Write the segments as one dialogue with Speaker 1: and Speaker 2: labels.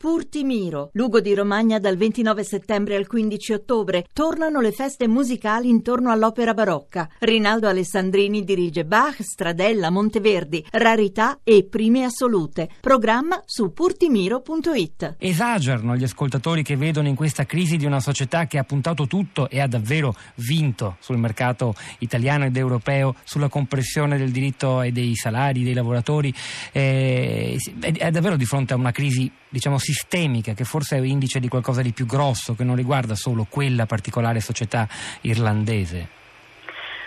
Speaker 1: Purtimiro, Lugo di Romagna dal 29 settembre al 15 ottobre. Tornano le feste musicali intorno all'opera barocca. Rinaldo Alessandrini dirige Bach, Stradella, Monteverdi, Rarità e Prime Assolute. Programma su purtimiro.it.
Speaker 2: Esagerano gli ascoltatori che vedono in questa crisi di una società che ha puntato tutto e ha davvero vinto sul mercato italiano ed europeo sulla compressione del diritto e dei salari dei lavoratori. Eh, è davvero di fronte a una crisi, diciamo, sistemica che forse è indice di qualcosa di più grosso che non riguarda solo quella particolare società irlandese?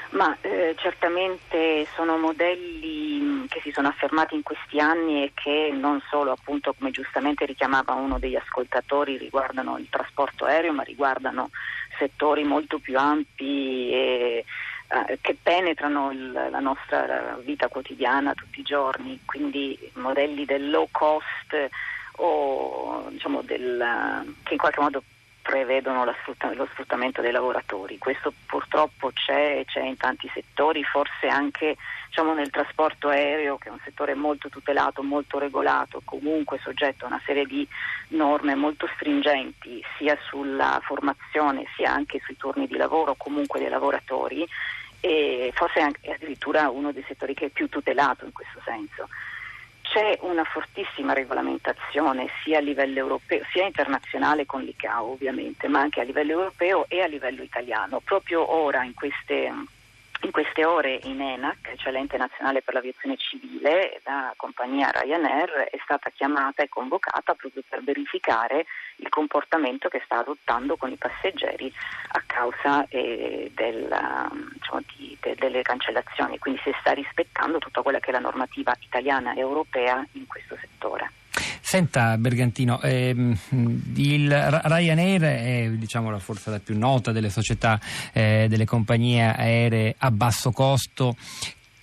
Speaker 3: Ma eh, certamente sono modelli mm, che si sono affermati in questi anni e che non solo, appunto, come giustamente richiamava uno degli ascoltatori, riguardano il trasporto aereo, ma riguardano settori molto più ampi e eh, che penetrano il, la nostra vita quotidiana tutti i giorni, quindi modelli del low cost o diciamo, del, che in qualche modo prevedono lo sfruttamento dei lavoratori. Questo purtroppo c'è, c'è in tanti settori, forse anche diciamo, nel trasporto aereo, che è un settore molto tutelato, molto regolato, comunque soggetto a una serie di norme molto stringenti, sia sulla formazione sia anche sui turni di lavoro, comunque dei lavoratori, e forse anche addirittura uno dei settori che è più tutelato in questo senso c'è una fortissima regolamentazione sia a livello europeo, sia internazionale con l'ICAO ovviamente, ma anche a livello europeo e a livello italiano. Proprio ora in queste in queste ore in ENAC, cioè l'ente nazionale per l'aviazione civile, la compagnia Ryanair è stata chiamata e convocata proprio per verificare il comportamento che sta adottando con i passeggeri a causa eh, del, diciamo, di, de, delle cancellazioni, quindi se sta rispettando tutta quella che è la normativa italiana e europea in questo settore.
Speaker 2: Senta Bergantino, ehm, il Ryanair è diciamo, la forse la più nota delle società, eh, delle compagnie aeree a basso costo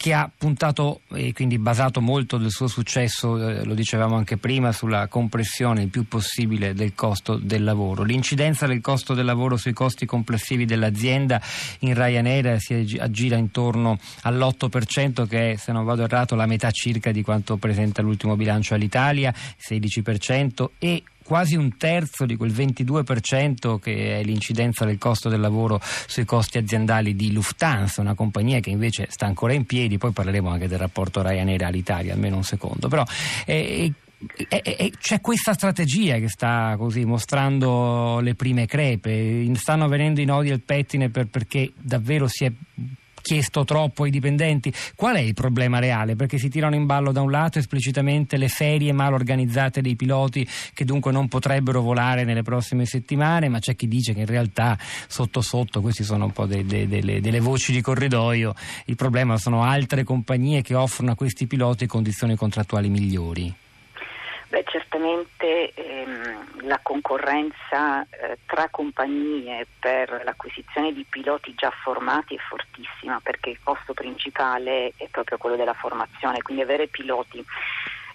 Speaker 2: che ha puntato e quindi basato molto del suo successo, eh, lo dicevamo anche prima, sulla compressione il più possibile del costo del lavoro. L'incidenza del costo del lavoro sui costi complessivi dell'azienda in Ryanair si aggira intorno all'8% che è, se non vado errato, la metà circa di quanto presenta l'ultimo bilancio all'Italia, 16% e quasi un terzo di quel 22% che è l'incidenza del costo del lavoro sui costi aziendali di Lufthansa, una compagnia che invece sta ancora in piedi, poi parleremo anche del rapporto Ryanair all'Italia, almeno un secondo, però eh, e, e, c'è questa strategia che sta così mostrando le prime crepe, stanno venendo i nodi al pettine per, perché davvero si è chiesto troppo ai dipendenti. Qual è il problema reale? Perché si tirano in ballo da un lato esplicitamente le ferie mal organizzate dei piloti che dunque non potrebbero volare nelle prossime settimane, ma c'è chi dice che in realtà sotto sotto, queste sono un po' de, de, de, delle voci di corridoio, il problema sono altre compagnie che offrono a questi piloti condizioni contrattuali migliori.
Speaker 3: Beh, certamente ehm, la concorrenza eh, tra compagnie per l'acquisizione di piloti già formati è fortissima perché il costo principale è proprio quello della formazione, quindi avere piloti.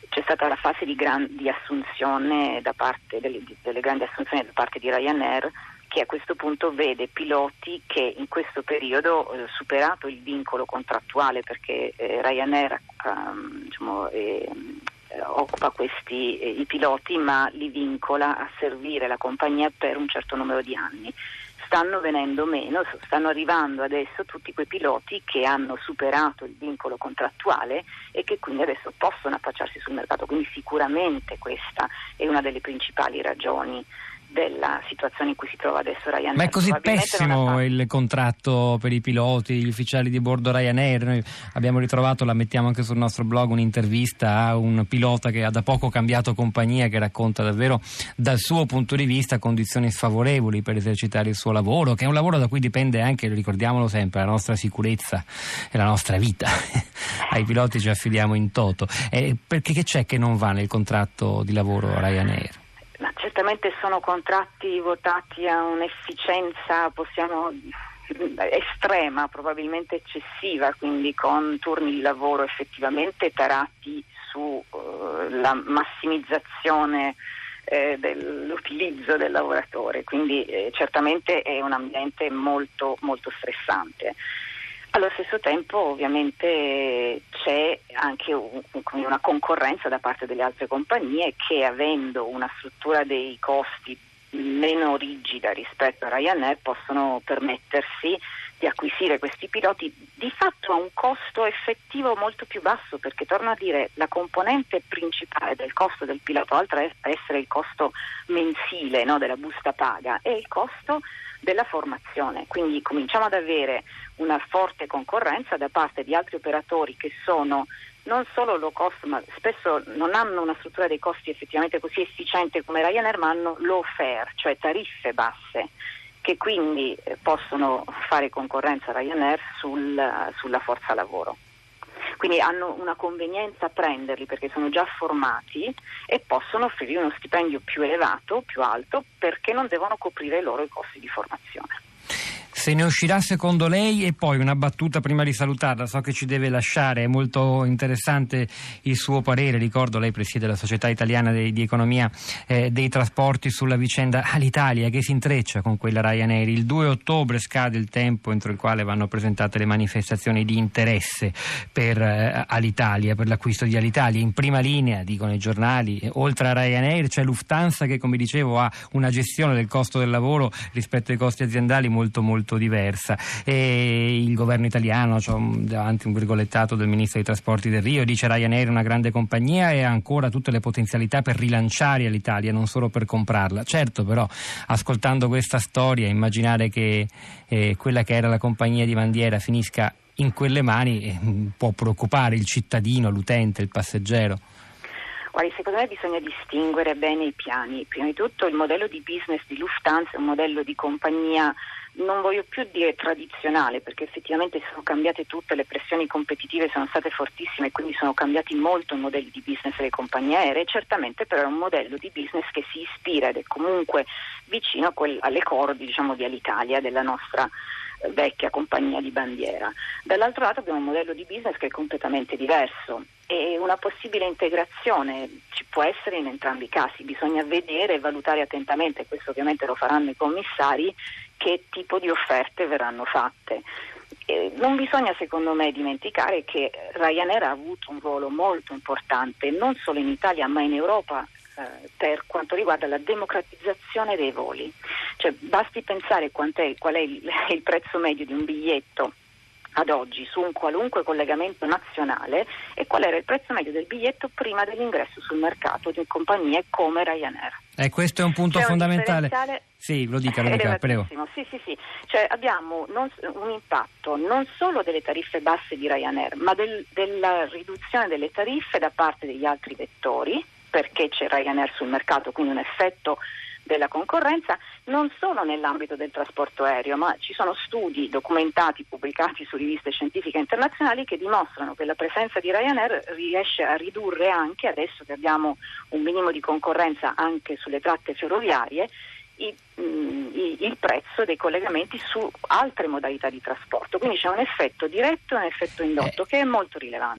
Speaker 3: C'è stata la fase di, gran, di assunzione da parte delle, delle grandi assunzioni da parte di Ryanair che a questo punto vede piloti che in questo periodo, eh, superato il vincolo contrattuale, perché eh, Ryanair um, diciamo, eh, eh, occupa questi eh, i piloti ma li vincola a servire la compagnia per un certo numero di anni. Stanno venendo meno, stanno arrivando adesso tutti quei piloti che hanno superato il vincolo contrattuale e che quindi adesso possono affacciarsi sul mercato. Quindi sicuramente questa è una delle principali ragioni della situazione in cui si trova adesso Ryanair.
Speaker 2: Ma è così pessimo il contratto per i piloti, gli ufficiali di bordo Ryanair. Noi abbiamo ritrovato, la mettiamo anche sul nostro blog, un'intervista a un pilota che ha da poco cambiato compagnia che racconta davvero dal suo punto di vista condizioni sfavorevoli per esercitare il suo lavoro, che è un lavoro da cui dipende anche, ricordiamolo sempre, la nostra sicurezza e la nostra vita. Ai piloti ci affidiamo in toto. Eh, perché che c'è che non va nel contratto di lavoro Ryanair?
Speaker 3: Ma certamente sono contratti votati a un'efficienza, possiamo estrema, probabilmente eccessiva, quindi con turni di lavoro effettivamente tarati sulla uh, massimizzazione eh, dell'utilizzo del lavoratore, quindi eh, certamente è un ambiente molto, molto stressante. Allo stesso tempo ovviamente c'è anche un, una concorrenza da parte delle altre compagnie che avendo una struttura dei costi meno rigida rispetto a Ryanair possono permettersi di acquisire questi piloti di fatto a un costo effettivo molto più basso perché torno a dire la componente principale del costo del pilota oltre a essere il costo mensile no, della busta paga è il costo della formazione. Quindi cominciamo ad avere una forte concorrenza da parte di altri operatori che sono non solo low cost, ma spesso non hanno una struttura dei costi effettivamente così efficiente come Ryanair, ma hanno low fare, cioè tariffe basse, che quindi eh, possono fare concorrenza a Ryanair sul, sulla forza lavoro. Quindi hanno una convenienza a prenderli perché sono già formati e possono offrire uno stipendio più elevato, più alto, perché non devono coprire loro i costi di formazione
Speaker 2: se ne uscirà secondo lei e poi una battuta prima di salutarla, so che ci deve lasciare, è molto interessante il suo parere, ricordo lei presiede la Società Italiana di, di Economia eh, dei Trasporti sulla vicenda Alitalia che si intreccia con quella Ryanair. Il 2 ottobre scade il tempo entro il quale vanno presentate le manifestazioni di interesse per eh, Alitalia, per l'acquisto di Alitalia. In prima linea, dicono i giornali, oltre a Ryanair c'è Lufthansa che come dicevo ha una gestione del costo del lavoro rispetto ai costi aziendali molto molto molto diversa. E il governo italiano, cioè, davanti un virgolettato del ministro dei trasporti del Rio, dice Ryanair è una grande compagnia e ha ancora tutte le potenzialità per rilanciare l'Italia, non solo per comprarla. Certo, però, ascoltando questa storia, immaginare che eh, quella che era la compagnia di bandiera finisca in quelle mani eh, può preoccupare il cittadino, l'utente, il passeggero.
Speaker 3: Guardi, secondo me bisogna distinguere bene i piani. Prima di tutto il modello di business di Lufthansa è un modello di compagnia non voglio più dire tradizionale perché effettivamente sono cambiate tutte, le pressioni competitive sono state fortissime e quindi sono cambiati molto i modelli di business delle compagnie aeree, certamente però è un modello di business che si ispira ed è comunque vicino alle corde diciamo, di Alitalia, della nostra vecchia compagnia di bandiera. Dall'altro lato abbiamo un modello di business che è completamente diverso e una possibile integrazione ci può essere in entrambi i casi, bisogna vedere e valutare attentamente, questo ovviamente lo faranno i commissari, che tipo di offerte verranno fatte. Eh, non bisogna secondo me dimenticare che Ryanair ha avuto un ruolo molto importante non solo in Italia ma in Europa eh, per quanto riguarda la democratizzazione dei voli. Cioè, basti pensare qual è il, il prezzo medio di un biglietto ad oggi su un qualunque collegamento nazionale e qual era il prezzo medio del biglietto prima dell'ingresso sul mercato di compagnie come Ryanair.
Speaker 2: Eh, questo è un punto C'è fondamentale.
Speaker 3: Un
Speaker 2: sì, lo dica, lo dica, prego.
Speaker 3: Sì, sì, sì. Cioè, abbiamo non, un impatto non solo delle tariffe basse di Ryanair, ma del, della riduzione delle tariffe da parte degli altri vettori, perché c'è Ryanair sul mercato, quindi un effetto della concorrenza non solo nell'ambito del trasporto aereo, ma ci sono studi documentati, pubblicati su riviste scientifiche internazionali che dimostrano che la presenza di Ryanair riesce a ridurre anche, adesso che abbiamo un minimo di concorrenza anche sulle tratte ferroviarie, i, mm, i, il prezzo dei collegamenti su altre modalità di trasporto. Quindi c'è un effetto diretto e un effetto indotto eh. che è molto rilevante.